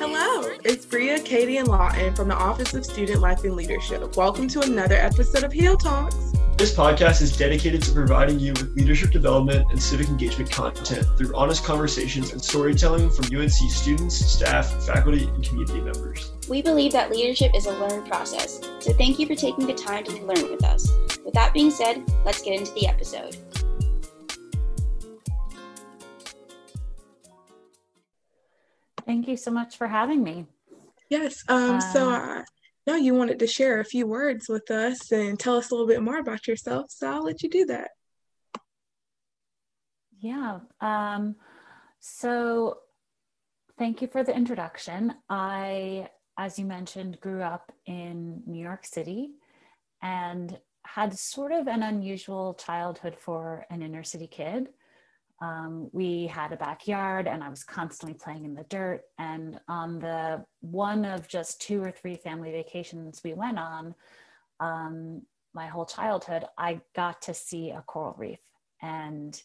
Hello, it's Bria, Katie, and Lawton from the Office of Student Life and Leadership. Welcome to another episode of Heal Talks. This podcast is dedicated to providing you with leadership development and civic engagement content through honest conversations and storytelling from UNC students, staff, faculty, and community members. We believe that leadership is a learned process, so thank you for taking the time to learn with us. With that being said, let's get into the episode. Thank you so much for having me. Yes. Um, so I know you wanted to share a few words with us and tell us a little bit more about yourself. So I'll let you do that. Yeah. Um, so thank you for the introduction. I, as you mentioned, grew up in New York City and had sort of an unusual childhood for an inner city kid. Um, we had a backyard and I was constantly playing in the dirt. And on the one of just two or three family vacations we went on, um, my whole childhood, I got to see a coral reef. And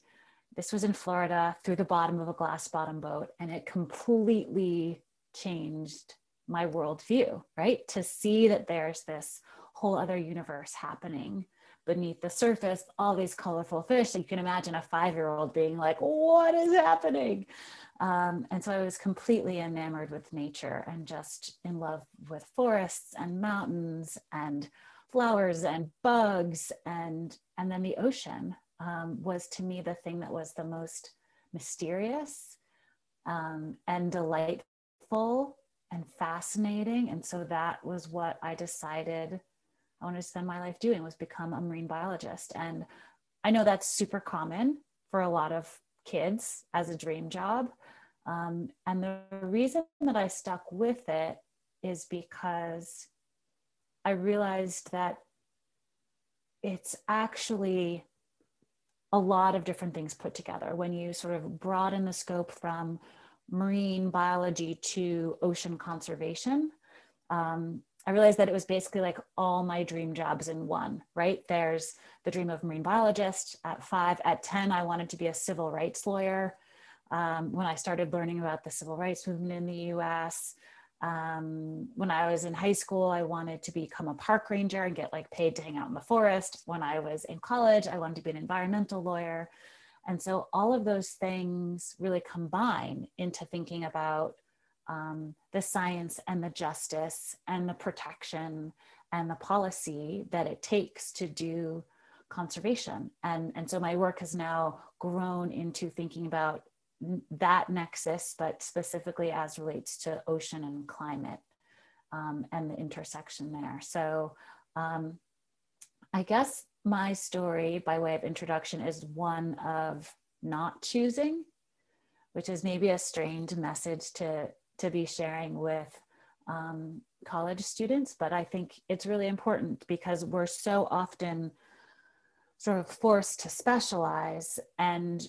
this was in Florida through the bottom of a glass bottom boat. And it completely changed my worldview, right? To see that there's this whole other universe happening beneath the surface, all these colorful fish. You can imagine a five year old being like, What is happening? Um, and so I was completely enamored with nature and just in love with forests and mountains and flowers and bugs and and then the ocean um, was to me the thing that was the most mysterious um, and delightful and fascinating and so that was what i decided I wanted to spend my life doing was become a marine biologist. And I know that's super common for a lot of kids as a dream job. Um, and the reason that I stuck with it is because I realized that it's actually a lot of different things put together when you sort of broaden the scope from marine biology to ocean conservation. Um, I realized that it was basically like all my dream jobs in one, right? There's the dream of marine biologist at five. At 10, I wanted to be a civil rights lawyer. Um, when I started learning about the civil rights movement in the US, um, when I was in high school, I wanted to become a park ranger and get like paid to hang out in the forest. When I was in college, I wanted to be an environmental lawyer. And so all of those things really combine into thinking about um, the science and the justice and the protection and the policy that it takes to do conservation. And, and so my work has now grown into thinking about that nexus, but specifically as relates to ocean and climate um, and the intersection there. So um, I guess my story, by way of introduction, is one of not choosing, which is maybe a strange message to to be sharing with um, college students, but I think it's really important because we're so often sort of forced to specialize. And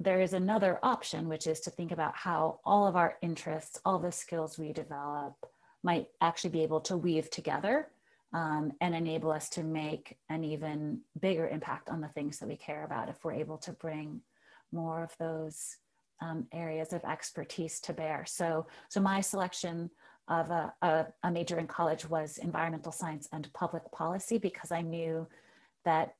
there is another option, which is to think about how all of our interests, all the skills we develop, might actually be able to weave together um, and enable us to make an even bigger impact on the things that we care about if we're able to bring more of those um, areas of expertise to bear. So, so my selection of a, a, a, major in college was environmental science and public policy because I knew that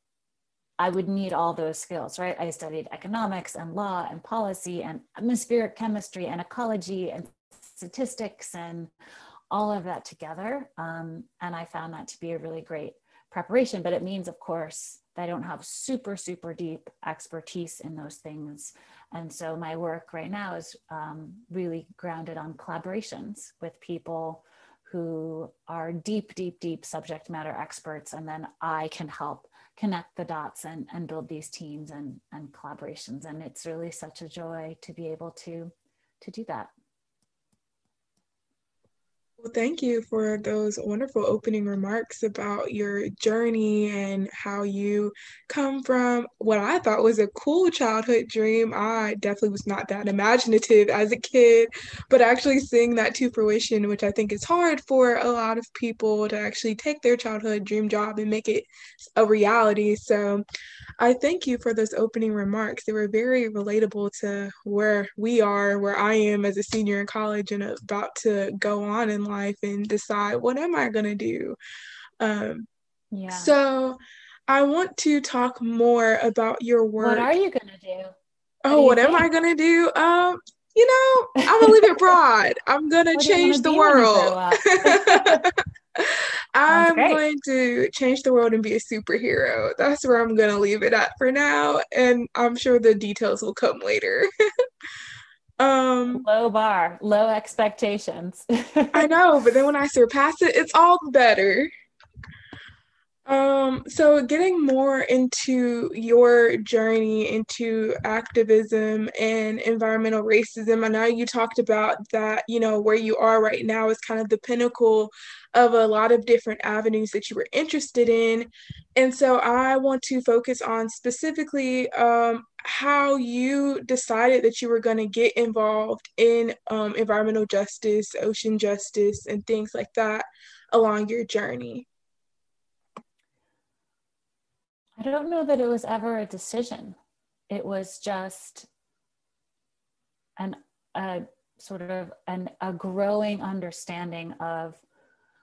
I would need all those skills, right? I studied economics and law and policy and atmospheric chemistry and ecology and statistics and all of that together. Um, and I found that to be a really great preparation, but it means, of course, that I don't have super, super deep expertise in those things. And so my work right now is um, really grounded on collaborations with people who are deep, deep, deep subject matter experts. And then I can help connect the dots and, and build these teams and, and collaborations. And it's really such a joy to be able to, to do that. Well, thank you for those wonderful opening remarks about your journey and how you come from what I thought was a cool childhood dream. I definitely was not that imaginative as a kid, but actually seeing that to fruition, which I think is hard for a lot of people to actually take their childhood dream job and make it a reality. So I thank you for those opening remarks. They were very relatable to where we are, where I am as a senior in college and about to go on in life and decide what am I going to do. Um, yeah. So I want to talk more about your work. What are you going to do? Oh, what, what am I going to do? Um, you know, I'm gonna leave it broad. I'm gonna change the world. I'm going to change the world and be a superhero. That's where I'm gonna leave it at for now, and I'm sure the details will come later. um, low bar, low expectations. I know, but then when I surpass it, it's all better. Um, so getting more into your journey into activism and environmental racism, I know you talked about that, you know, where you are right now is kind of the pinnacle of a lot of different avenues that you were interested in. And so I want to focus on specifically um, how you decided that you were going to get involved in um, environmental justice, ocean justice, and things like that along your journey. I don't know that it was ever a decision. It was just an a sort of an a growing understanding of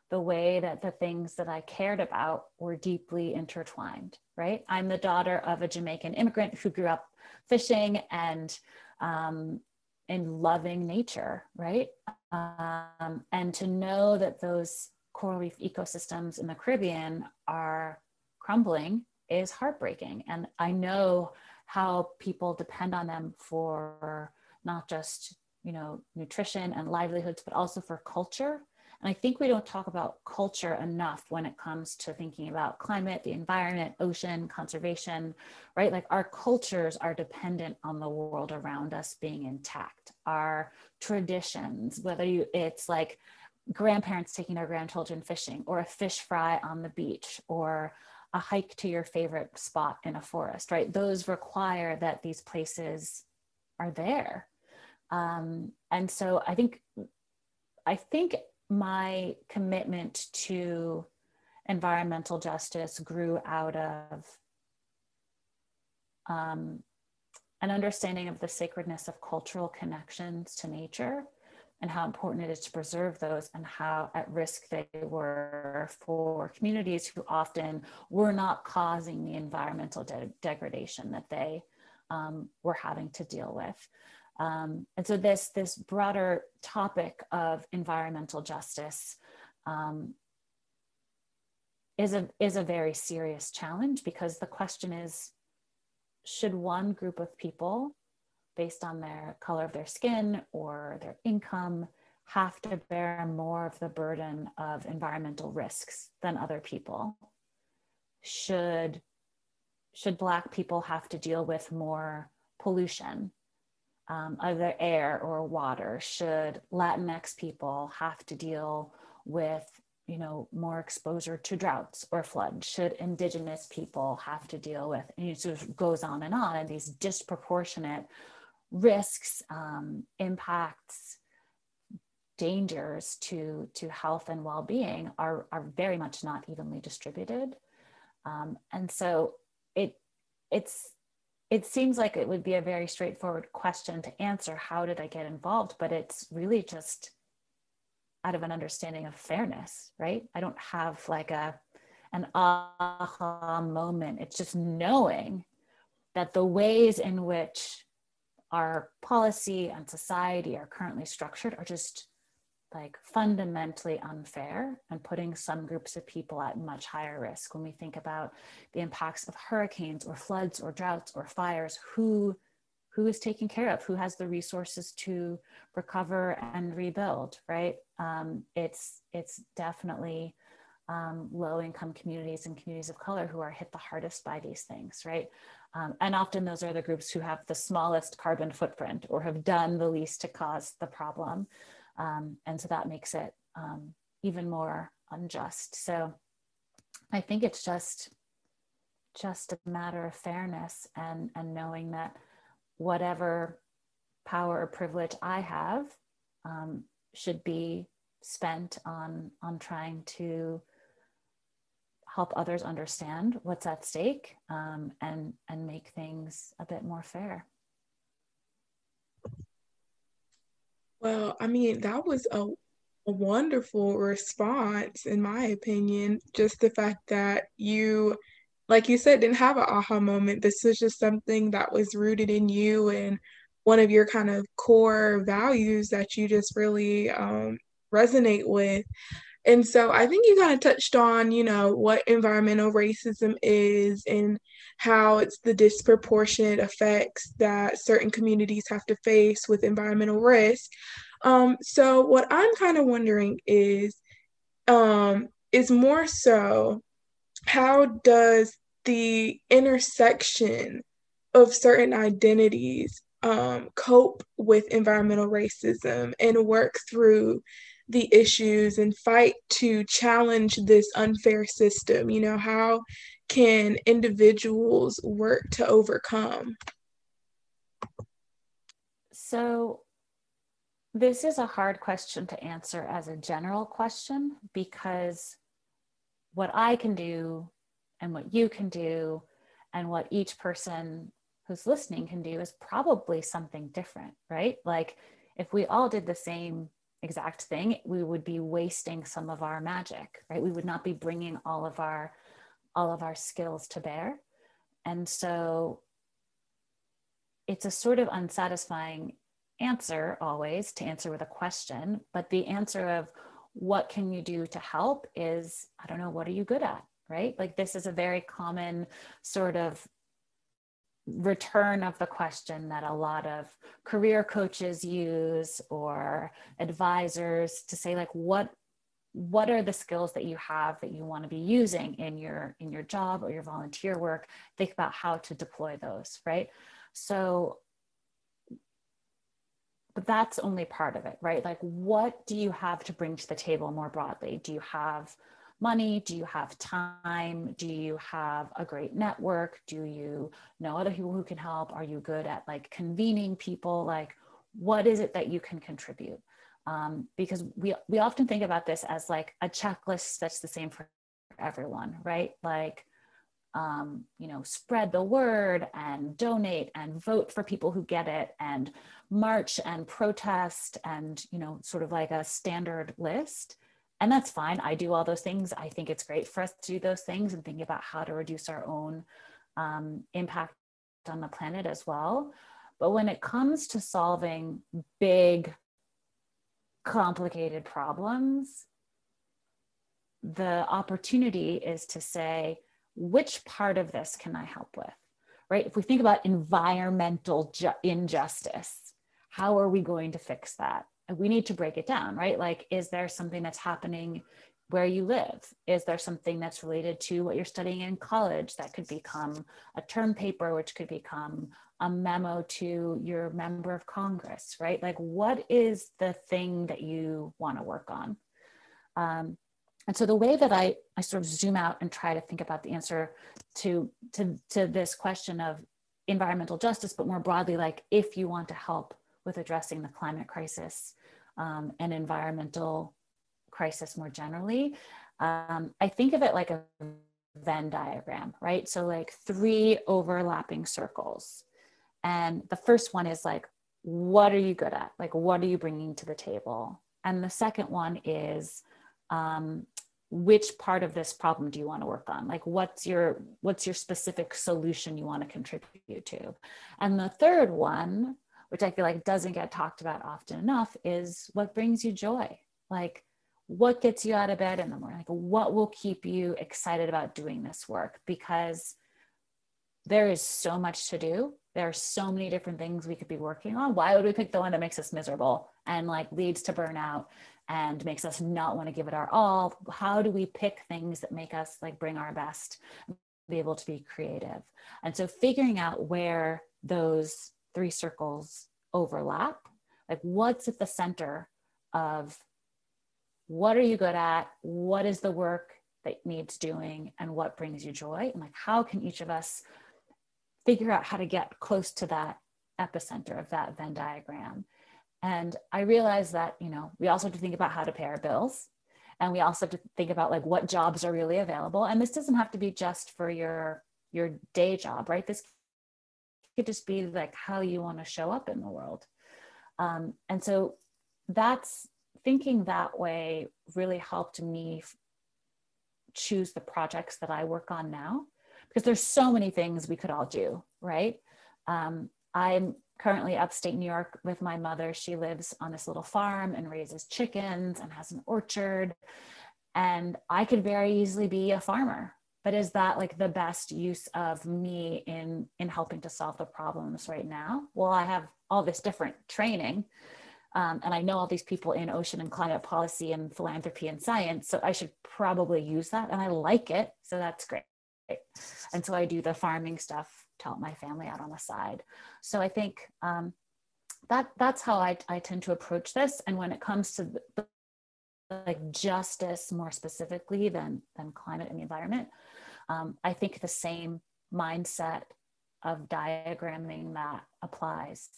the way that the things that I cared about were deeply intertwined, right? I'm the daughter of a Jamaican immigrant who grew up fishing and um, in loving nature, right? Um, and to know that those coral reef ecosystems in the Caribbean are crumbling is heartbreaking. And I know how people depend on them for not just you know nutrition and livelihoods but also for culture. And i think we don't talk about culture enough when it comes to thinking about climate the environment ocean conservation right? Like our cultures are dependent on the world around us being intact. Our traditions whether you it's like grandparents taking their grandchildren fishing or a fish fry on the beach or a hike to your favorite spot in a forest, right? Those require that these places are there. Um, and so I think, I think my commitment to environmental justice grew out of um, an understanding of the sacredness of cultural connections to nature and how important it is to preserve those and how at risk they were for communities who often were not causing the environmental de- degradation that they um, were having to deal with. Um, and so this, this broader topic of environmental justice um, is, a, is a very serious challenge because the question is, should one group of people based on their color of their skin or their income have to bear more of the burden of environmental risks than other people. Should should black people have to deal with more pollution um, either air or water? Should latinx people have to deal with you know more exposure to droughts or floods? Should indigenous people have to deal with and it sort of goes on and on and these disproportionate risks, um, impacts, dangers to, to health and well-being are, are very much not evenly distributed. Um, and so it, it's, it seems like it would be a very straightforward question to answer. How did I get involved? But it's really just out of an understanding of fairness, right? I don't have like a, an aha moment. It's just knowing that the ways in which our policy and society are currently structured are just like fundamentally unfair and putting some groups of people at much higher risk. When we think about the impacts of hurricanes or floods or droughts or fires who who is taken care of? Who has the resources to recover and rebuild right? Um, it's it's definitely um, low income communities and communities of color who are hit the hardest by these things right um, and often those are the groups who have the smallest carbon footprint or have done the least to cause the problem. Um, and so that makes it um, even more unjust. So I think it's just just a matter of fairness and, and knowing that whatever power or privilege I have um, should be spent on on trying to help others understand what's at stake um, and and make things a bit more fair. Well i mean that was a, a wonderful response in my opinion. Just the fact that you like you said didn't have an aha moment. This was just something that was rooted in you and one of your kind of core values that you just really um, resonate with and so I think you kind of touched on, you know, what environmental racism is and how it's the disproportionate effects that certain communities have to face with environmental risk. Um, so what I'm kind of wondering is, um, is more so, how does the intersection of certain identities um, cope with environmental racism and work through the issues and fight to challenge this unfair system? You know, how can individuals work to overcome? So, this is a hard question to answer as a general question because what I can do and what you can do and what each person who's listening can do is probably something different, right? Like if we all did the same exact thing, we would be wasting some of our magic, right? We would not be bringing all of our all of our skills to bear. And so it's a sort of unsatisfying answer always to answer with a question, but the answer of what can you do to help is I don't know, what are you good at, right? Like this is a very common sort of return of the question that a lot of career coaches use or advisors to say like what what are the skills that you have that you want to be using in your in your job or your volunteer work? Think about how to deploy those right? So but that's only part of it right? Like what do you have to bring to the table more broadly? Do you have money? Do you have time? Do you have a great network? Do you know other people who can help? Are you good at like convening people? Like, what is it that you can contribute? Um, because we we often think about this as like a checklist that's the same for everyone, right? Like, um, you know, spread the word and donate and vote for people who get it and march and protest and you know, sort of like a standard list and that's fine. I do all those things. I think it's great for us to do those things and think about how to reduce our own um, impact on the planet as well. But when it comes to solving big, complicated problems, the opportunity is to say, which part of this can I help with? Right? If we think about environmental ju- injustice, how are we going to fix that? We need to break it down, right? Like, is there something that's happening where you live? Is there something that's related to what you're studying in college that could become a term paper, which could become a memo to your member of Congress, right? Like, what is the thing that you want to work on? Um, and so the way that I, I sort of zoom out and try to think about the answer to, to, to this question of environmental justice, but more broadly, like if you want to help with addressing the climate crisis, um, and environmental crisis more generally. Um, I think of it like a Venn diagram, right? So, like three overlapping circles. And the first one is like, what are you good at? Like, what are you bringing to the table? And the second one is, um, which part of this problem do you want to work on like what's your what's your specific solution you want to contribute to and the third one which I feel like doesn't get talked about often enough, is what brings you joy. Like, what gets you out of bed in the morning? Like, what will keep you excited about doing this work? Because there is so much to do. There are so many different things we could be working on. Why would we pick the one that makes us miserable and like leads to burnout and makes us not want to give it our all? How do we pick things that make us like bring our best, be able to be creative? And so figuring out where those three circles overlap. Like what's at the center of what are you good at? What is the work that needs doing? And what brings you joy? And like how can each of us figure out how to get close to that epicenter of that venn diagram? And i realized that you know we also have to think about how to pay our bills. And we also have to think about like what jobs are really available. And this doesn't have to be just for your your day job right? This could just be like how you want to show up in the world um, and so that's thinking that way really helped me choose the projects that i work on now because there's so many things we could all do right um, i'm currently upstate New York with my mother. She lives on this little farm and raises chickens and has an orchard. And I could very easily be a farmer. But is that like the best use of me in in helping to solve the problems right now? Well, I have all this different training. Um, and I know all these people in ocean and climate policy and philanthropy and science. So I should probably use that. And I like it. So that's great. And so I do the farming stuff to help my family out on the side. So I think um, that that's how I, I tend to approach this. And when it comes to the, like justice more specifically than than climate and the environment, um, I think the same mindset of diagramming that applies.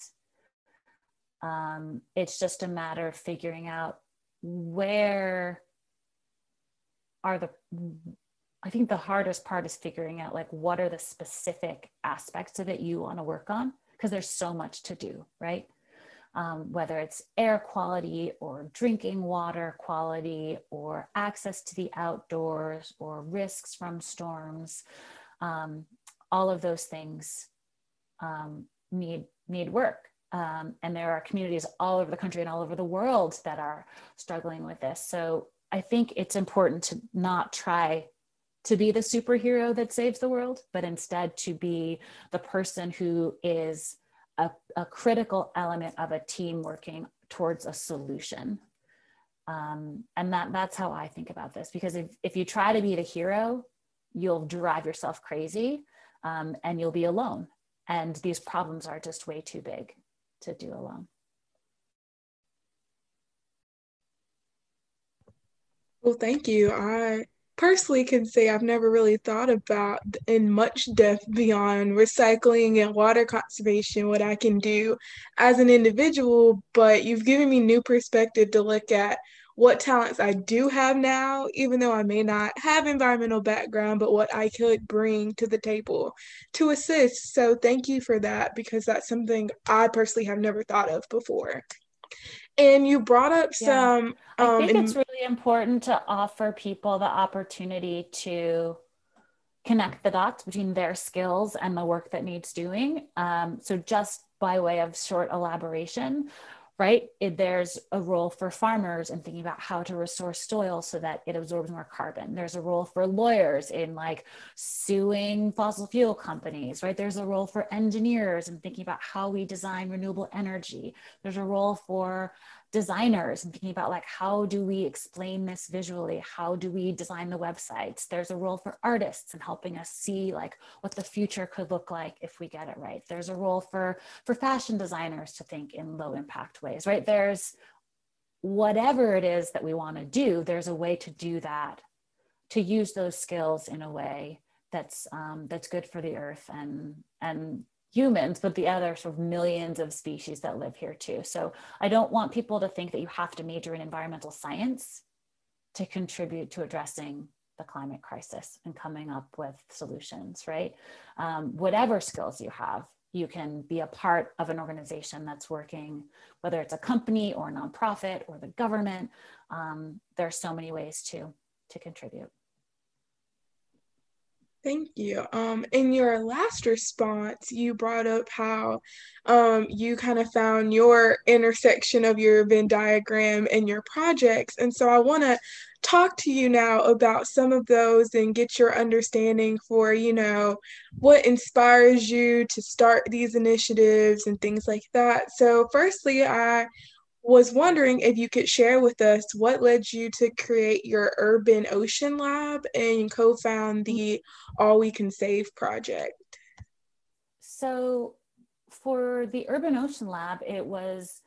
Um, it's just a matter of figuring out where are the I think the hardest part is figuring out like what are the specific aspects of it you want to work on because there's so much to do, right? Um, whether it's air quality or drinking water quality or access to the outdoors or risks from storms, um, all of those things um, need need work. Um, and there are communities all over the country and all over the world that are struggling with this. So I think it's important to not try to be the superhero that saves the world, but instead to be the person who is a, a critical element of a team working towards a solution. Um, and that that's how I think about this because if, if you try to be the hero, you'll drive yourself crazy um, and you'll be alone. And these problems are just way too big to do alone. Well, thank you. I personally can say I've never really thought about in much depth beyond recycling and water conservation what I can do as an individual, but you've given me new perspective to look at what talents I do have now, even though I may not have environmental background, but what I could bring to the table to assist. So thank you for that because that's something I personally have never thought of before. And you brought up yeah. some. Um, I think it's really important to offer people the opportunity to connect the dots between their skills and the work that needs doing. Um, so, just by way of short elaboration, right? It, there's a role for farmers in thinking about how to restore soil so that it absorbs more carbon. There's a role for lawyers in like suing fossil fuel companies, right? There's a role for engineers in thinking about how we design renewable energy. There's a role for designers and thinking about like how do we explain this visually? How do we design the websites? There's a role for artists in helping us see like what the future could look like if we get it right. There's a role for for fashion designers to think in low impact ways right? There's whatever it is that we want to do there's a way to do that to use those skills in a way that's um, that's good for the earth and and humans, but the other sort of millions of species that live here too. So I don't want people to think that you have to major in environmental science to contribute to addressing the climate crisis and coming up with solutions, right? Um, whatever skills you have, you can be a part of an organization that's working, whether it's a company or a nonprofit or the government. Um, there are so many ways to, to contribute. Thank you. Um, in your last response, you brought up how um, you kind of found your intersection of your Venn diagram and your projects. And so I want to talk to you now about some of those and get your understanding for, you know, what inspires you to start these initiatives and things like that. So, firstly, I was wondering if you could share with us what led you to create your Urban Ocean Lab and co found the All We Can Save project. So, for the Urban Ocean Lab, it was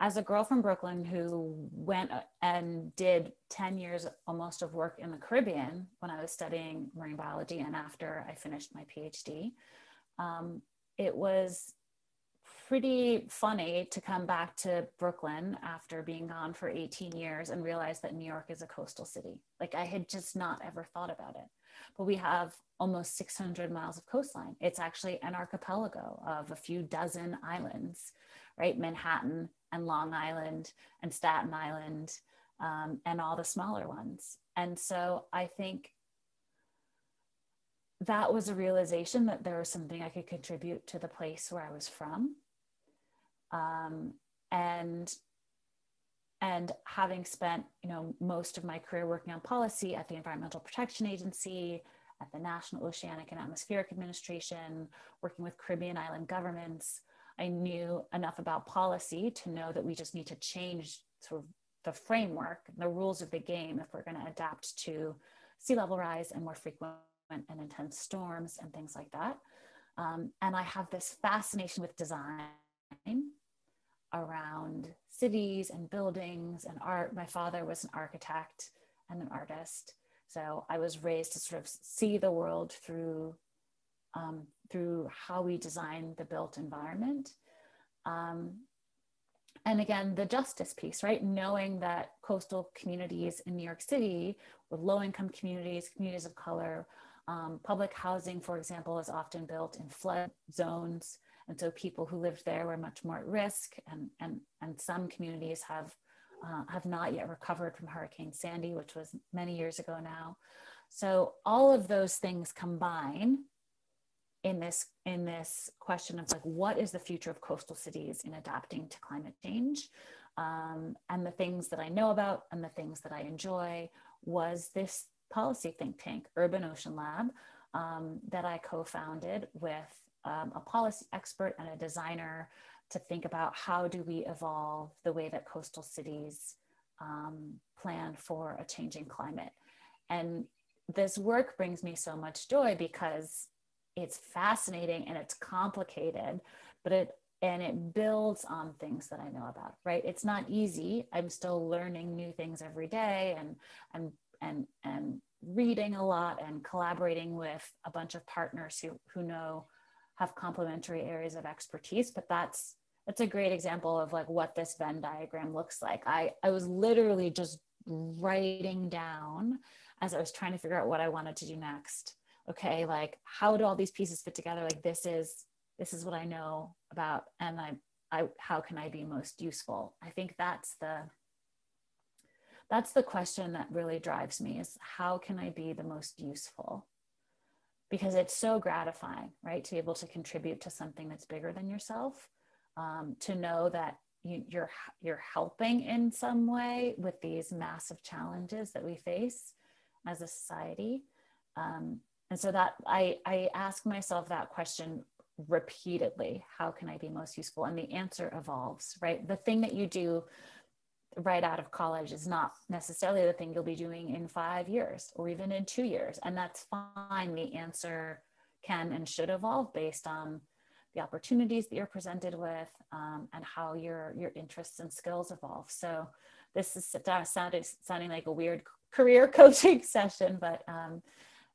as a girl from Brooklyn who went and did 10 years almost of work in the Caribbean when I was studying marine biology and after I finished my PhD. Um, it was pretty funny to come back to Brooklyn after being gone for 18 years and realize that New York is a coastal city. Like I had just not ever thought about it. But we have almost 600 miles of coastline. It's actually an archipelago of a few dozen islands, right? Manhattan and Long Island and Staten Island um, and all the smaller ones. And so I think that was a realization that there was something I could contribute to the place where I was from. Um, and and having spent you know most of my career working on policy at the environmental protection agency at the national oceanic and atmospheric administration working with caribbean island governments i knew enough about policy to know that we just need to change sort of the framework the rules of the game if we're going to adapt to sea level rise and more frequent and intense storms and things like that. Um, and I have this fascination with design around cities and buildings and art. My father was an architect and an artist. So I was raised to sort of see the world through um, through how we design the built environment. Um, and again, the justice piece, right? Knowing that coastal communities in New York City, with low income communities, communities of color, um, public housing, for example, is often built in flood zones. And so people who lived there were much more at risk. And, and, and some communities have, uh, have not yet recovered from Hurricane Sandy, which was many years ago now. So all of those things combine in this in this question of like what is the future of coastal cities in adapting to climate change um, and the things that i know about and the things that i enjoy was this policy think tank, Urban Ocean Lab, um, that I co founded with um, a policy expert and a designer to think about how do we evolve the way that coastal cities um, plan for a changing climate. And this work brings me so much joy because it's fascinating and it's complicated, but it and it builds on things that I know about, right? It's not easy. I'm still learning new things every day and and and and reading a lot and collaborating with a bunch of partners who who know have complementary areas of expertise but that's that's a great example of like what this venn diagram looks like. I i was literally just writing down as i was trying to figure out what i wanted to do next. Okay like how do all these pieces fit together? Like this is this is what i know about and i i how can i be most useful? I think that's the that's the question that really drives me is how can i be the most useful because it's so gratifying right to be able to contribute to something that's bigger than yourself um, to know that you, you're you're helping in some way with these massive challenges that we face as a society. Um, and so that I, I ask myself that question repeatedly how can i be most useful? And the answer evolves right? The thing that you do right out of college is not necessarily the thing you'll be doing in five years or even in two years. And that's fine. The answer can and should evolve based on the opportunities that you're presented with um, and how your your interests and skills evolve. So this is sounding sounding like a weird career coaching session, but um,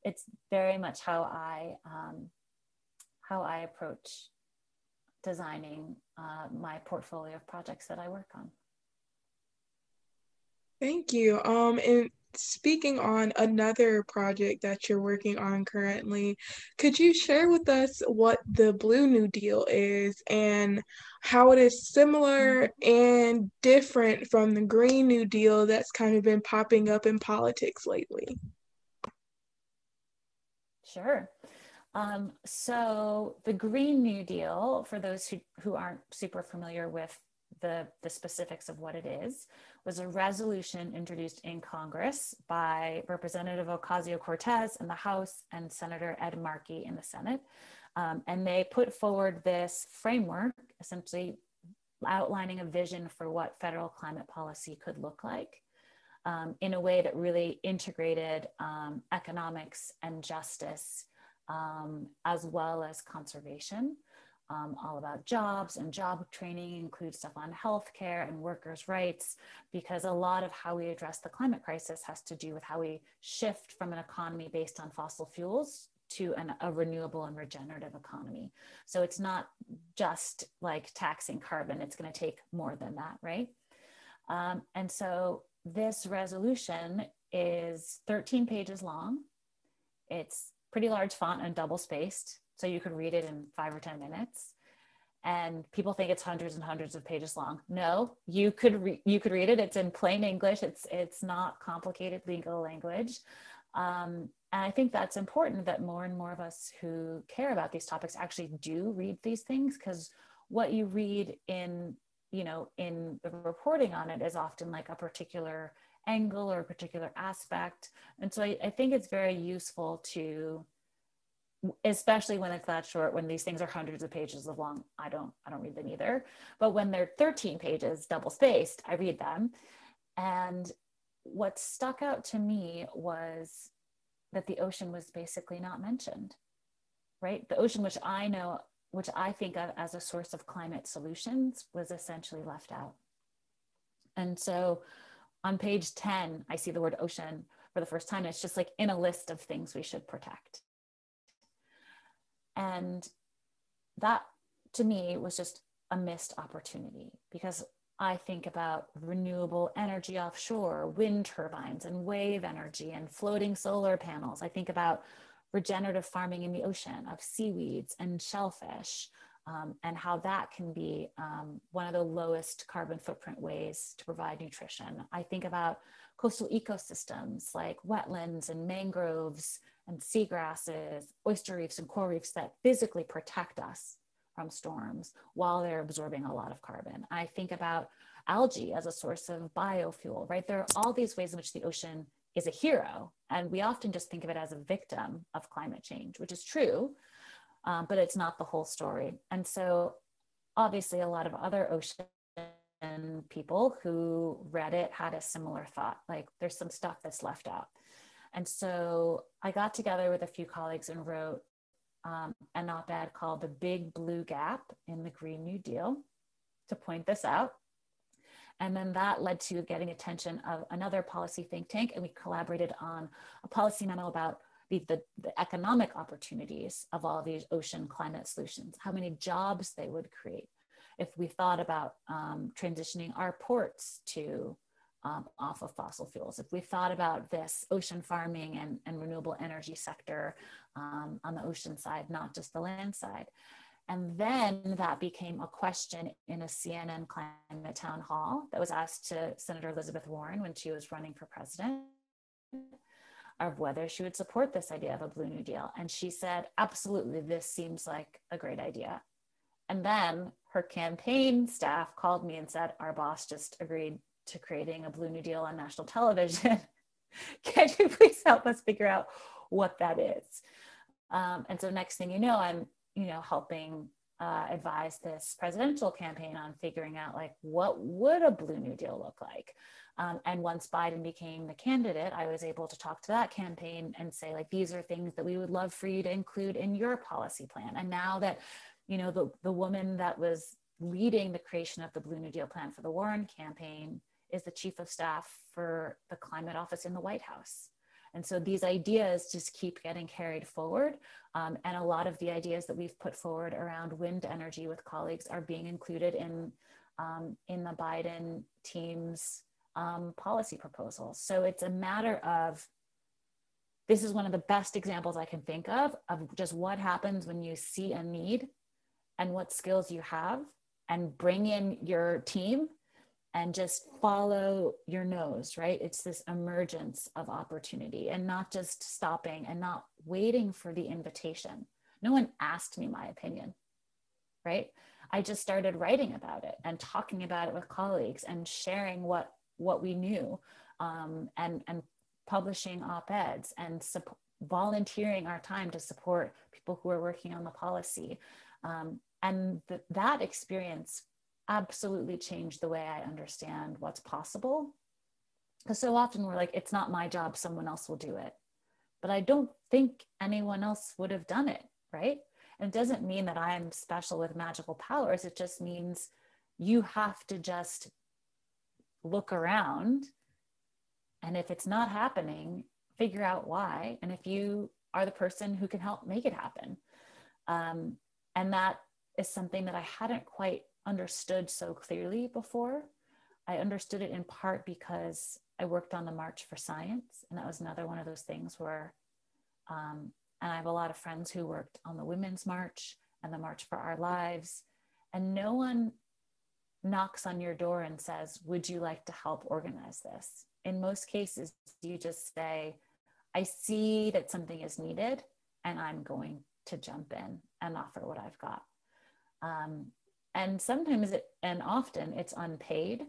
it's very much how I um, how I approach designing uh, my portfolio of projects that I work on. Thank you. Um, and speaking on another project that you're working on currently, could you share with us what the Blue New Deal is and how it is similar and different from the Green New Deal that's kind of been popping up in politics lately? Sure. Um, so the Green New Deal, for those who, who aren't super familiar with the, the specifics of what it is, was a resolution introduced in Congress by Representative Ocasio Cortez in the House and Senator Ed Markey in the Senate. Um, and they put forward this framework, essentially outlining a vision for what federal climate policy could look like um, in a way that really integrated um, economics and justice um, as well as conservation um, all about jobs and job training, includes stuff on healthcare and workers' rights, because a lot of how we address the climate crisis has to do with how we shift from an economy based on fossil fuels to an, a renewable and regenerative economy. So it's not just like taxing carbon, it's going to take more than that, right? Um, and so this resolution is 13 pages long. It's pretty large font and double spaced, so you could read it in five or 10 minutes. And people think it's hundreds and hundreds of pages long. No, you could re- you could read it. It's in plain English. It's it's not complicated legal language. Um, and I think that's important that more and more of us who care about these topics actually do read these things because what you read in, you know, in the reporting on it is often like a particular angle or a particular aspect. And so I, I think it's very useful to especially when it's that short when these things are hundreds of pages of long i don't i don't read them either but when they're 13 pages double spaced i read them and what stuck out to me was that the ocean was basically not mentioned, right? The ocean, which I know, which I think of as a source of climate solutions, was essentially left out. And so on page 10, I see the word ocean for the first time. It's just like in a list of things we should protect. And that to me was just a missed opportunity because I think about renewable energy offshore, wind turbines and wave energy and floating solar panels. I think about regenerative farming in the ocean of seaweeds and shellfish um, and how that can be um, one of the lowest carbon footprint ways to provide nutrition. I think about coastal ecosystems like wetlands and mangroves and seagrasses, oyster reefs and coral reefs that physically protect us from storms while they're absorbing a lot of carbon. I think about algae as a source of biofuel, right? There are all these ways in which the ocean is a hero. And we often just think of it as a victim of climate change, which is true, um, but it's not the whole story. And so, obviously, a lot of other ocean people who read it had a similar thought like, there's some stuff that's left out. And so, I got together with a few colleagues and wrote um, an op ed called The Big Blue Gap in the Green New Deal to point this out. And then that led to getting attention of another policy think tank, and we collaborated on a policy memo about the, the, the, economic opportunities of all these ocean climate solutions, how many jobs they would create. If we thought about um, transitioning our ports to um, off of fossil fuels, if we thought about this ocean farming and, and renewable energy sector um, on the ocean side, not just the land side. And then that became a question in a CNN climate town hall that was asked to Senator Elizabeth Warren when she was running for president of whether she would support this idea of a Blue New Deal. And she said, absolutely, this seems like a great idea. And then her campaign staff called me and said, our boss just agreed to creating a Blue New Deal on national television. Can you please help us figure out what that is? Um, and so next thing you know, I'm, you know, helping uh, advise this presidential campaign on figuring out like what would a Blue New Deal look like. Um, and once Biden became the candidate, I was able to talk to that campaign and say like these are things that we would love for you to include in your policy plan. And now that, you know, the the woman that was leading the creation of the Blue New Deal plan for the Warren campaign is the chief of staff for the climate office in the White House. And so these ideas just keep getting carried forward. Um, and a lot of the ideas that we've put forward around wind energy with colleagues are being included in, um, in the Biden team's um, policy proposals. So it's a matter of this is one of the best examples I can think of of just what happens when you see a need and what skills you have and bring in your team and just follow your nose, right? It's this emergence of opportunity and not just stopping and not waiting for the invitation. No one asked me my opinion, right? I just started writing about it and talking about it with colleagues and sharing what what we knew um, and and publishing op-eds and volunteering our time to support people who are working on the policy um, and th- that experience absolutely changed the way I understand what's possible. Because so often we're like, it's not my job, someone else will do it. But I don't think anyone else would have done it, right? And it doesn't mean that I'm special with magical powers. It just means you have to just look around. And if it's not happening, figure out why. And if you are the person who can help make it happen. Um, and that is something that I hadn't quite understood so clearly before. I understood it in part because I worked on the March for Science, and that was another one of those things where, um, and I have a lot of friends who worked on the Women's March and the March for Our Lives, and no one knocks on your door and says, Would you like to help organize this? In most cases, you just say, I see that something is needed, and I'm going to jump in and offer what I've got. Um, and sometimes it, and often it's unpaid.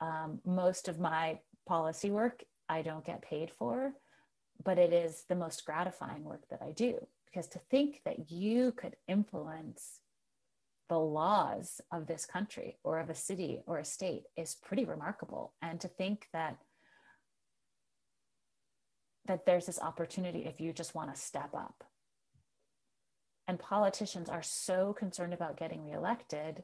Um, most of my policy work I don't get paid for, but it is the most gratifying work that I do because to think that you could influence the laws of this country or of a city or a state is pretty remarkable and to think that that there's this opportunity if you just want to step up and politicians are so concerned about getting reelected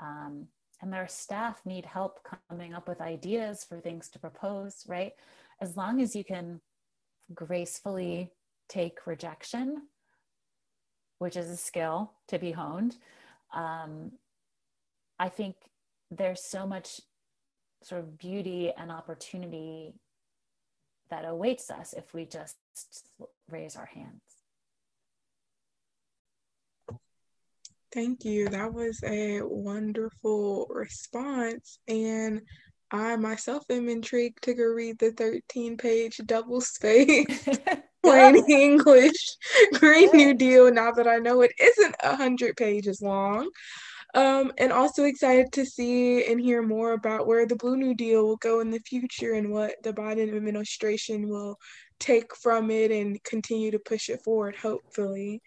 um, and their staff need help coming up with ideas for things to propose right? As long as you can gracefully take rejection which is a skill to be honed um, i think there's so much sort of beauty and opportunity that awaits us if we just raise our hands Thank you. That was a wonderful response. And I myself am intrigued to go read the 13 page double space plain English Green New Deal now that I know it isn't 100 pages long. Um, and also excited to see and hear more about where the Blue New Deal will go in the future and what the Biden administration will take from it and continue to push it forward, hopefully.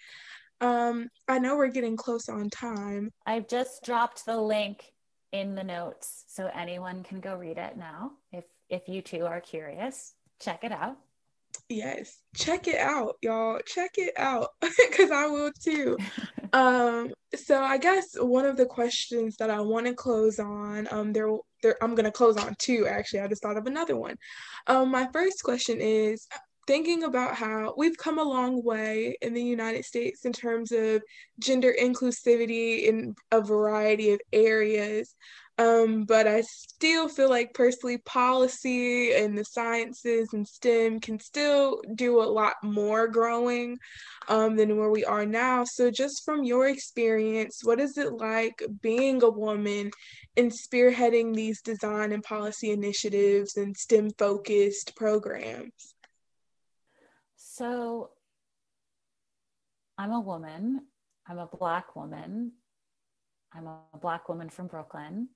Um, I know we're getting close on time. I've just dropped the link in the notes so anyone can go read it now. If if you two are curious, check it out. Yes, check it out, y'all. Check it out because I will too. um, so I guess one of the questions that I want to close on, um, there, there, I'm gonna close on two. Actually, I just thought of another one. Um, my first question is, thinking about how we've come a long way in the United States in terms of gender inclusivity in a variety of areas. Um, but I still feel like personally, policy and the sciences and STEM can still do a lot more growing um, than where we are now. So, just from your experience, what is it like being a woman and spearheading these design and policy initiatives and STEM focused programs? So I'm a woman. I'm a Black woman. I'm a Black woman from Brooklyn.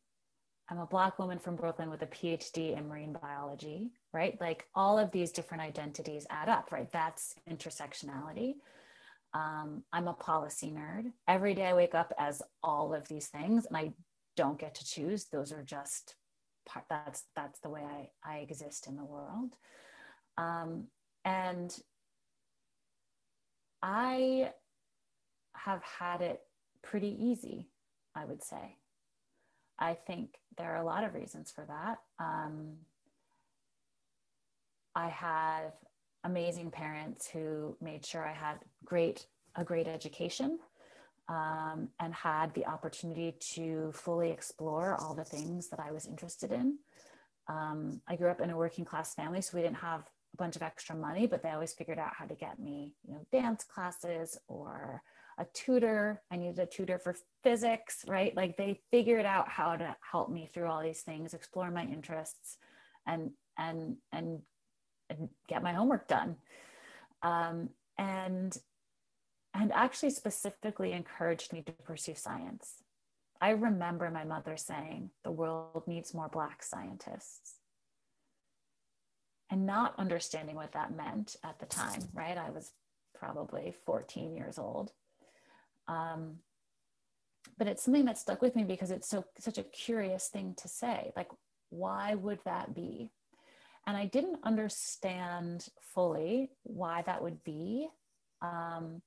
I'm a Black woman from Brooklyn with a PhD in marine biology, right? Like all of these different identities add up, right? That's intersectionality. Um, I'm a policy nerd. Every day I wake up as all of these things and I don't get to choose. Those are just part, that's, that's the way I, I exist in the world. Um, and I have had it pretty easy, I would say. I think there are a lot of reasons for that. Um, I have amazing parents who made sure I had great a great education um, and had the opportunity to fully explore all the things that I was interested in. Um, I grew up in a working class family, so we didn't have bunch of extra money, but they always figured out how to get me, you know, dance classes or a tutor. I needed a tutor for physics, right? Like they figured out how to help me through all these things, explore my interests, and and and, and get my homework done. Um, and and actually specifically encouraged me to pursue science. I remember my mother saying, the world needs more Black scientists and not understanding what that meant at the time, right? I was probably 14 years old. Um, but it's something that stuck with me because it's so such a curious thing to say. Like, why would that be? And I didn't understand fully why that would be um,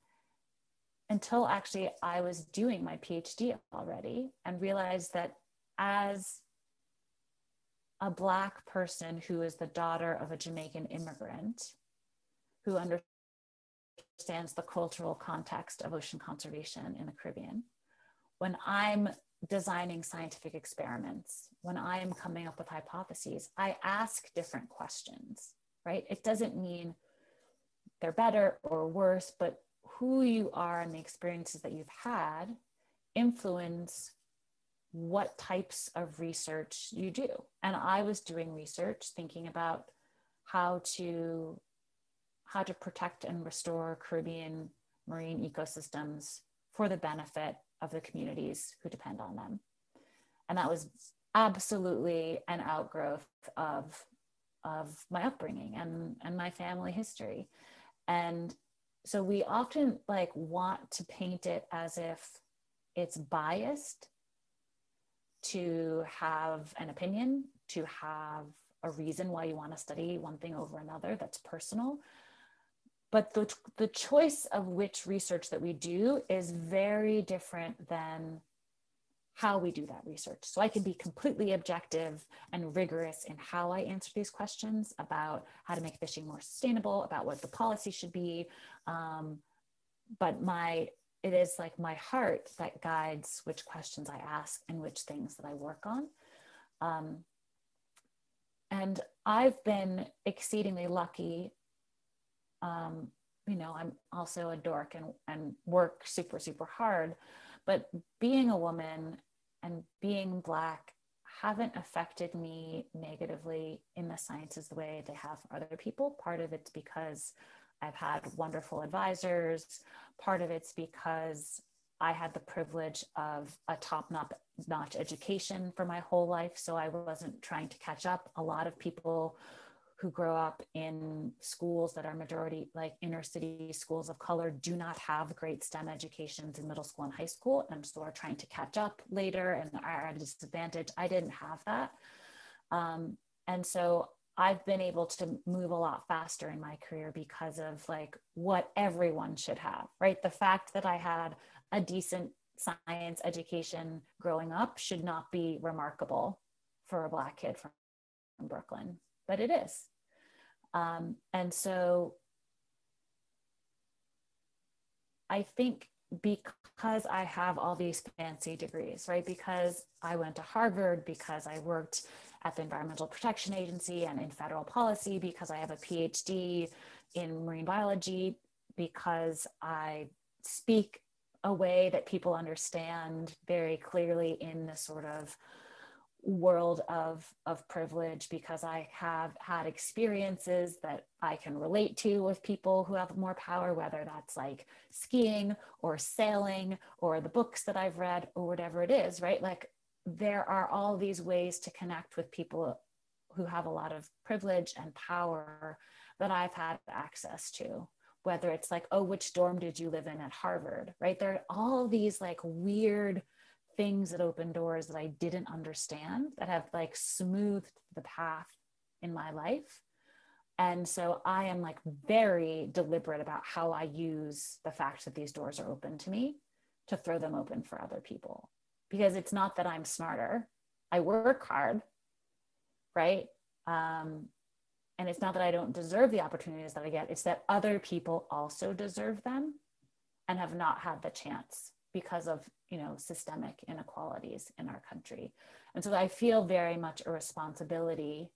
until actually I was doing my PhD already and realized that as a Black person who is the daughter of a Jamaican immigrant who understands the cultural context of ocean conservation in the Caribbean. When I'm designing scientific experiments, when I am coming up with hypotheses, I ask different questions, right? It doesn't mean they're better or worse, but who you are and the experiences that you've had influence what types of research you do. And I was doing research thinking about how to how to protect and restore Caribbean marine ecosystems for the benefit of the communities who depend on them. And that was absolutely an outgrowth of, of my upbringing and, and my family history. And so we often like want to paint it as if it's biased to have an opinion, to have a reason why you want to study one thing over another that's personal but the, the choice of which research that we do is very different than how we do that research. So I can be completely objective and rigorous in how I answer these questions about how to make fishing more sustainable, about what the policy should be. Um, but my it is like my heart that guides which questions I ask and which things that I work on. Um, and I've been exceedingly lucky um, you know, I'm also a dork and, and work super, super hard. But being a woman and being Black haven't affected me negatively in the sciences the way they have for other people. Part of it's because I've had wonderful advisors. Part of it's because I had the privilege of a top notch education for my whole life. So I wasn't trying to catch up. A lot of people who grow up in schools that are majority like inner city schools of color do not have great STEM educations in middle school and high school and so are trying to catch up later and are at a disadvantage. I didn't have that. Um, and so I've been able to move a lot faster in my career because of like what everyone should have, right? The fact that I had a decent science education growing up should not be remarkable for a Black kid from, Brooklyn but it is. Um, and so I think because I have all these fancy degrees, right? Because I went to Harvard, because I worked at the Environmental Protection Agency and in federal policy, because I have a PhD in marine biology, because I speak a way that people understand very clearly in the sort of world of of privilege because i have had experiences that i can relate to with people who have more power whether that's like skiing or sailing or the books that i've read or whatever it is right? Like there are all these ways to connect with people who have a lot of privilege and power that i've had access to whether it's like oh which dorm did you live in at harvard right there are all these like weird things that open doors that I didn't understand that have like smoothed the path in my life. And so I am like very deliberate about how I use the fact that these doors are open to me to throw them open for other people. Because it's not that I'm smarter, I work hard, right? Um, and it's not that I don't deserve the opportunities that I get, it's that other people also deserve them and have not had the chance because of you know systemic inequalities in our country. And so i feel very much a responsibility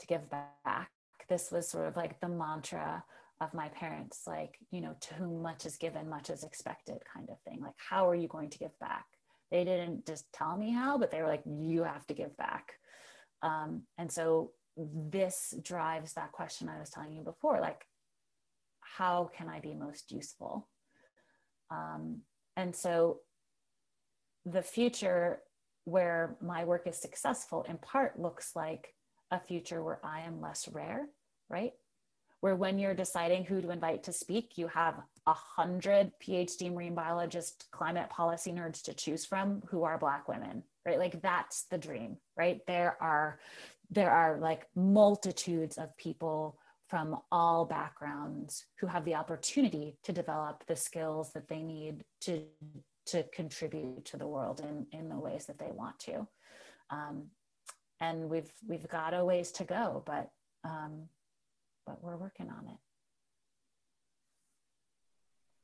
to give back. This was sort of like the mantra of my parents like you know to whom much is given much is expected kind of thing. Like how are you going to give back they didn't just tell me how but they were like you have to give back um, and so this drives that question i was telling you before like how can i be most useful um, and so the future where my work is successful in part looks like a future where I am less rare, right? Where when you're deciding who to invite to speak, you have a hundred PhD marine biologist, climate policy nerds to choose from who are Black women, right? Like that's the dream, right? There are there are like multitudes of people from all backgrounds who have the opportunity to develop the skills that they need to to contribute to the world in in the ways that they want to um, and we've we've got a ways to go but um, but we're working on it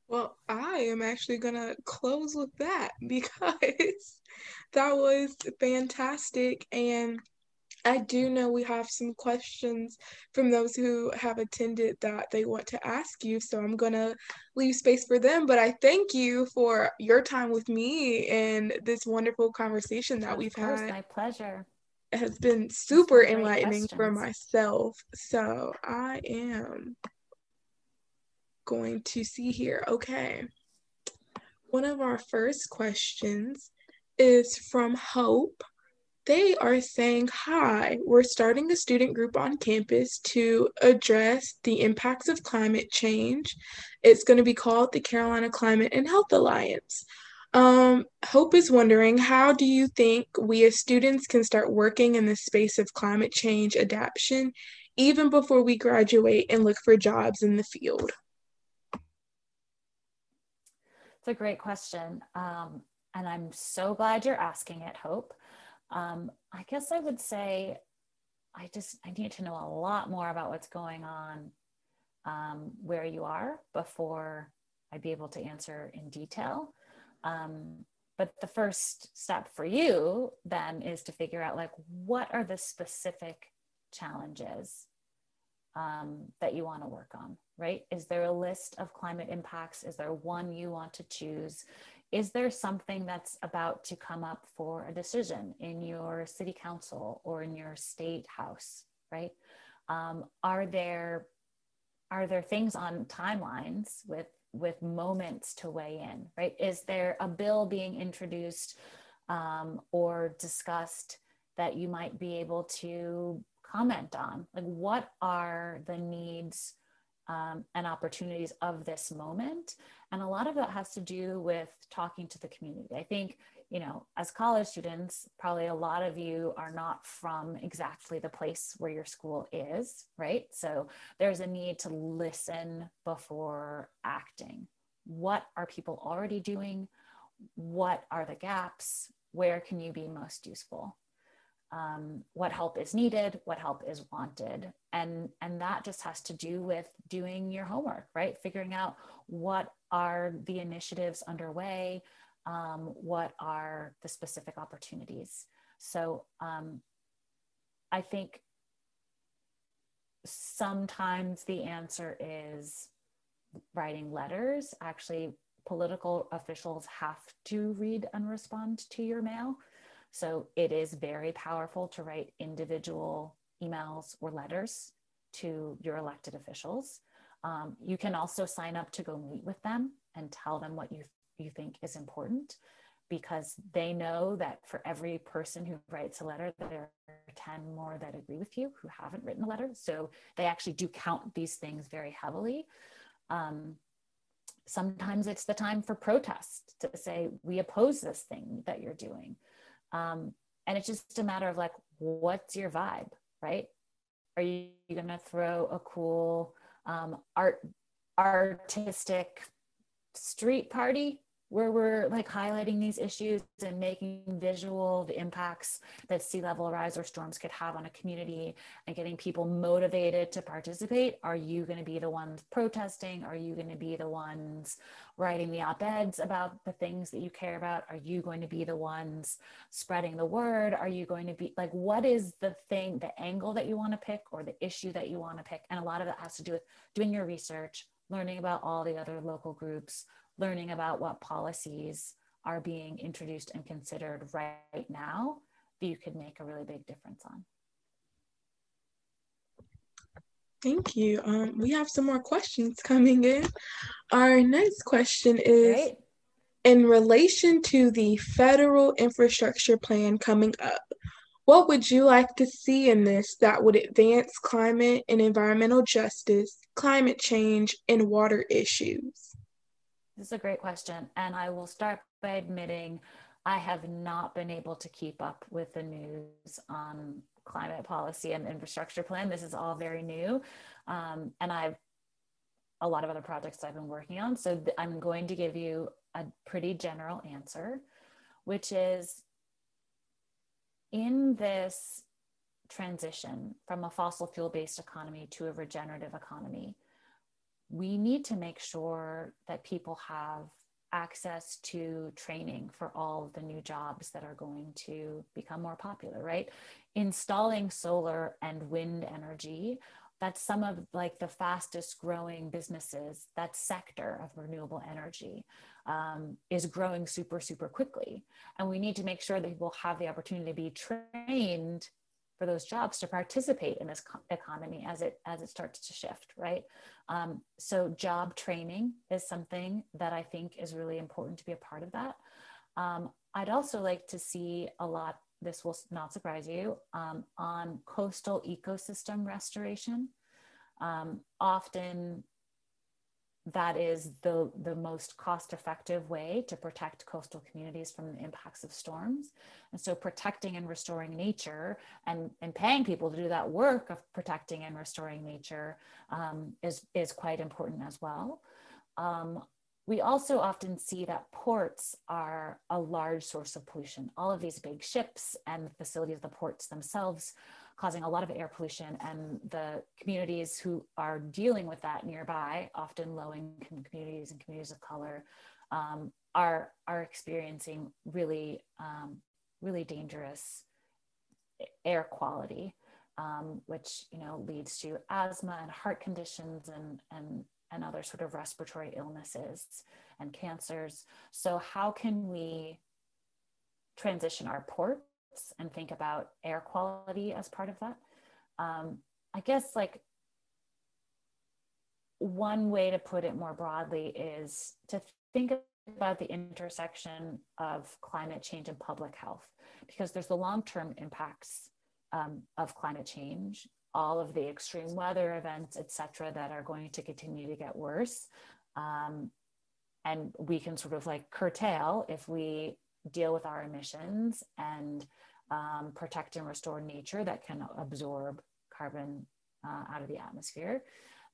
Well, I am actually going to close with that because that was fantastic. And I do know we have some questions from those who have attended that they want to ask you. So I'm going to leave space for them. But I thank you for your time with me and this wonderful conversation that of we've course, had. My pleasure. Has been super enlightening for myself. So I am going to see here. Okay. One of our first questions is from Hope. They are saying, Hi, we're starting a student group on campus to address the impacts of climate change. It's going to be called the Carolina Climate and Health Alliance. Um, Hope is wondering, how do you think we as students can start working in the space of climate change adaptation even before we graduate and look for jobs in the field? It's a great question. Um, and I'm so glad you're asking it, Hope. Um, I guess I would say I just I need to know a lot more about what's going on um, where you are before I'd be able to answer in detail. Um, but the first step for you then is to figure out like what are the specific challenges um, that you want to work on, right? Is there a list of climate impacts? Is there one you want to choose? Is there something that's about to come up for a decision in your city council or in your state house, right? Um, are there are there things on timelines with with moments to weigh in, right? Is there a bill being introduced um, or discussed that you might be able to comment on? Like, what are the needs um, and opportunities of this moment? And a lot of that has to do with talking to the community. I think, you know, as college students, probably a lot of you are not from exactly the place where your school is, right? So there's a need to listen before acting. What are people already doing? What are the gaps? Where can you be most useful? um, what help is needed, what help is wanted. And, and that just has to do with doing your homework, right? Figuring out what are the initiatives underway, um, what are the specific opportunities. So um, I think sometimes the answer is writing letters. Actually, political officials have to read and respond to your mail. So it is very powerful to write individual emails or letters to your elected officials. Um, you can also sign up to go meet with them and tell them what you, you think is important because they know that for every person who writes a letter, there are 10 more that agree with you who haven't written a letter. So they actually do count these things very heavily. Um, sometimes it's the time for protest to say, we oppose this thing that you're doing. Um, and it's just a matter of like, what's your vibe, right? Are you going to throw a cool um, art, artistic street party where we're like highlighting these issues and making visual the impacts that sea level rise or storms could have on a community and getting people motivated to participate. Are you going to be the ones protesting? Are you going to be the ones writing the op-eds about the things that you care about? Are you going to be the ones spreading the word? Are you going to be like what is the thing the angle that you want to pick or the issue that you want to pick? And a lot of it has to do with doing your research learning about all the other local groups learning about what policies are being introduced and considered right now that you could make a really big difference on. Thank you. Um, we have some more questions coming in. Our next question is Great. in relation to the federal infrastructure plan coming up. What would you like to see in this that would advance climate and environmental justice, climate change, and water issues? This is a great question. And I will start by admitting I have not been able to keep up with the news on climate policy and infrastructure plan. This is all very new. Um, and I've a lot of other projects I've been working on. So th- I'm going to give you a pretty general answer, which is in this transition from a fossil fuel based economy to a regenerative economy, we need to make sure that people have access to training for all the new jobs that are going to become more popular, right? Installing solar and wind energy, that's some of like the fastest growing businesses, that sector of renewable energy um, is growing super, super quickly. And we need to make sure that people have the opportunity to be trained for those jobs to participate in this economy as it as it starts to shift right um, so job training is something that i think is really important to be a part of that. Um, i'd also like to see a lot this will not surprise you um, on coastal ecosystem restoration. Um, often that is the, the most cost effective way to protect coastal communities from the impacts of storms. And so protecting and restoring nature and, and paying people to do that work of protecting and restoring nature um, is, is quite important as well. Um, we also often see that ports are a large source of pollution. All of these big ships and the facilities of the ports themselves causing a lot of air pollution and the communities who are dealing with that nearby often low income communities and communities of color um, are are experiencing really um, really dangerous air quality um, which you know leads to asthma and heart conditions and and and other sort of respiratory illnesses and cancers. So how can we transition our port and think about air quality as part of that. Um, I guess like one way to put it more broadly is to think about the intersection of climate change and public health, because there's the long-term impacts um, of climate change, all of the extreme weather events, et cetera, that are going to continue to get worse. Um, and we can sort of like curtail if we deal with our emissions and um, protect and restore nature that can absorb carbon uh, out of the atmosphere.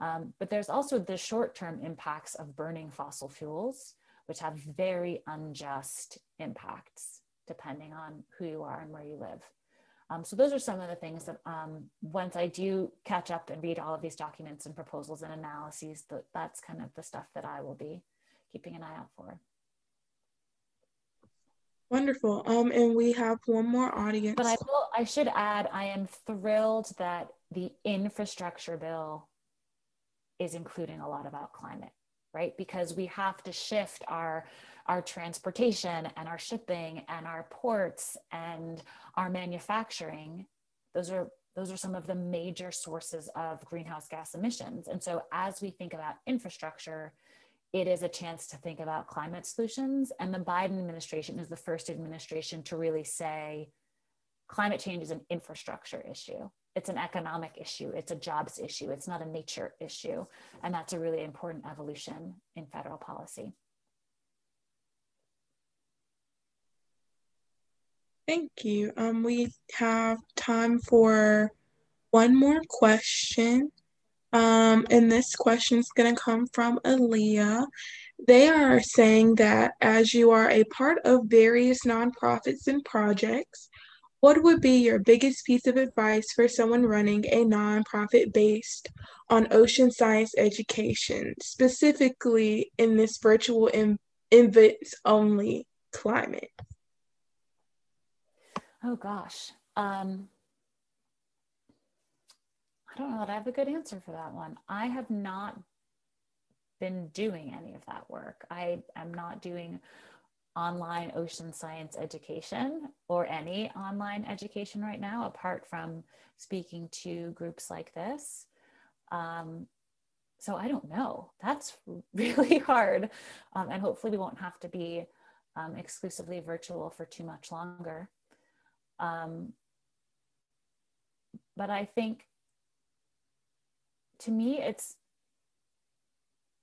Um, but there's also the short term impacts of burning fossil fuels, which have very unjust impacts depending on who you are and where you live. Um, so those are some of the things that um, once I do catch up and read all of these documents and proposals and analyses, that, that's kind of the stuff that I will be keeping an eye out for. Wonderful. Um, and we have one more audience. But I will, I should add, I am thrilled that the infrastructure bill is including a lot about climate, right? Because we have to shift our our transportation and our shipping and our ports and our manufacturing. Those are those are some of the major sources of greenhouse gas emissions. And so as we think about infrastructure, it is a chance to think about climate solutions. And the Biden administration is the first administration to really say climate change is an infrastructure issue. It's an economic issue. It's a jobs issue. It's not a nature issue. And that's a really important evolution in federal policy. Thank you. Um, we have time for one more question. Um, and this question is going to come from Aaliyah. They are saying that as you are a part of various nonprofits and projects, what would be your biggest piece of advice for someone running a nonprofit based on ocean science education, specifically in this virtual invits only climate? Oh gosh. Um, I don't know that I have a good answer for that one. I have not been doing any of that work. I am not doing online ocean science education or any online education right now, apart from speaking to groups like this. Um, so I don't know. That's really hard. Um, and hopefully, we won't have to be um, exclusively virtual for too much longer. Um, but I think to me, it's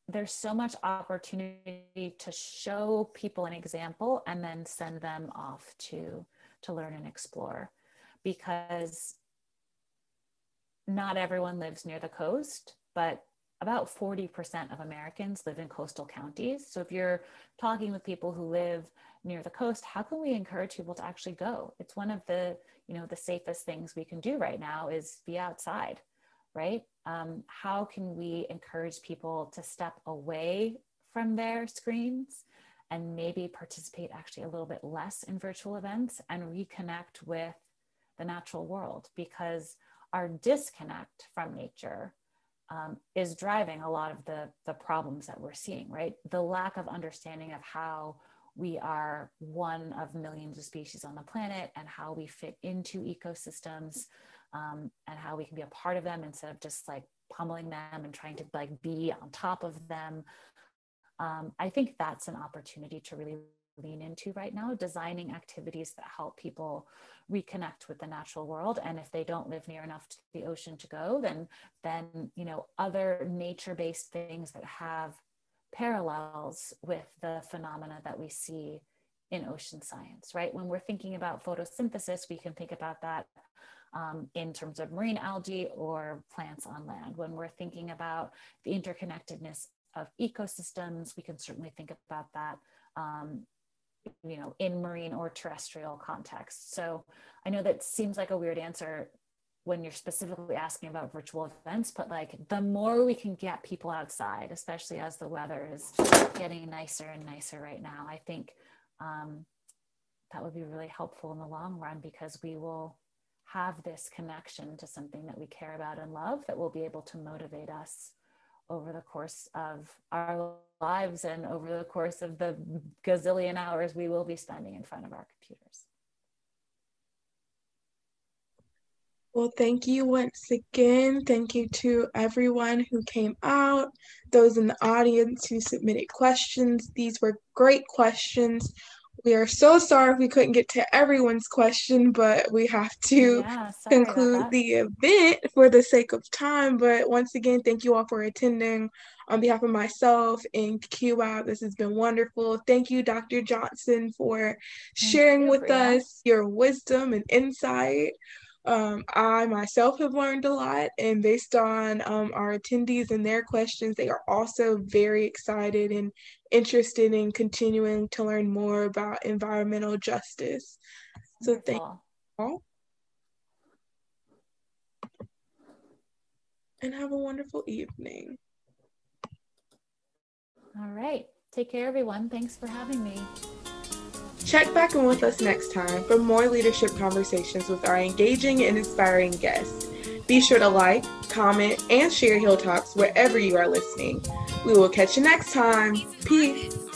there's so much opportunity to show people an example and then send them off to to learn and explore. Because not everyone lives near the coast but about 40% of americans live in coastal counties. So if you're talking with people who live near the coast how can we encourage people to actually go? It's one of the you know the safest things we can do right now is be outside right? Um, how can we encourage people to step away from their screens and maybe participate actually a little bit less in virtual events and reconnect with the natural world because our disconnect from nature um, is driving a lot of the, the problems that we're seeing, right? The lack of understanding of how we are one of millions of species on the planet and how we fit into ecosystems um, and how we can be a part of them instead of just like pummeling them and trying to like be on top of them. Um, I think that's an opportunity to really lean into right now, designing activities that help people reconnect with the natural world. And if they don't live near enough to the ocean to go, then then you know other nature-based things that have parallels with the phenomena that we see in ocean science, right? When we're thinking about photosynthesis, we can think about that um, in terms of marine algae or plants on land. When we're thinking about the interconnectedness of ecosystems, we can certainly think about that um, you know in marine or terrestrial context so i know that seems like a weird answer when you're specifically asking about virtual events but like the more we can get people outside especially as the weather is getting nicer and nicer right now i think um, that would be really helpful in the long run because we will have this connection to something that we care about and love that will be able to motivate us over the course of our lives and over the course of the gazillion hours we will be spending in front of our computers. Well, thank you once again. Thank you to everyone who came out, those in the audience who submitted questions. These were great questions. We are so sorry we couldn't get to everyone's question, but we have to yeah, conclude the event for the sake of time. But once again, thank you all for attending. On behalf of myself and QWAB, this has been wonderful. Thank you, Dr. Johnson, for sharing with us your wisdom and insight. Um, I myself have learned a lot, and based on um, our attendees and their questions, they are also very excited and interested in continuing to learn more about environmental justice. So, thank you all. And have a wonderful evening. All right. Take care, everyone. Thanks for having me. Check back in with us next time for more leadership conversations with our engaging and inspiring guests. Be sure to like, comment, and share Hill Talks wherever you are listening. We will catch you next time. Peace.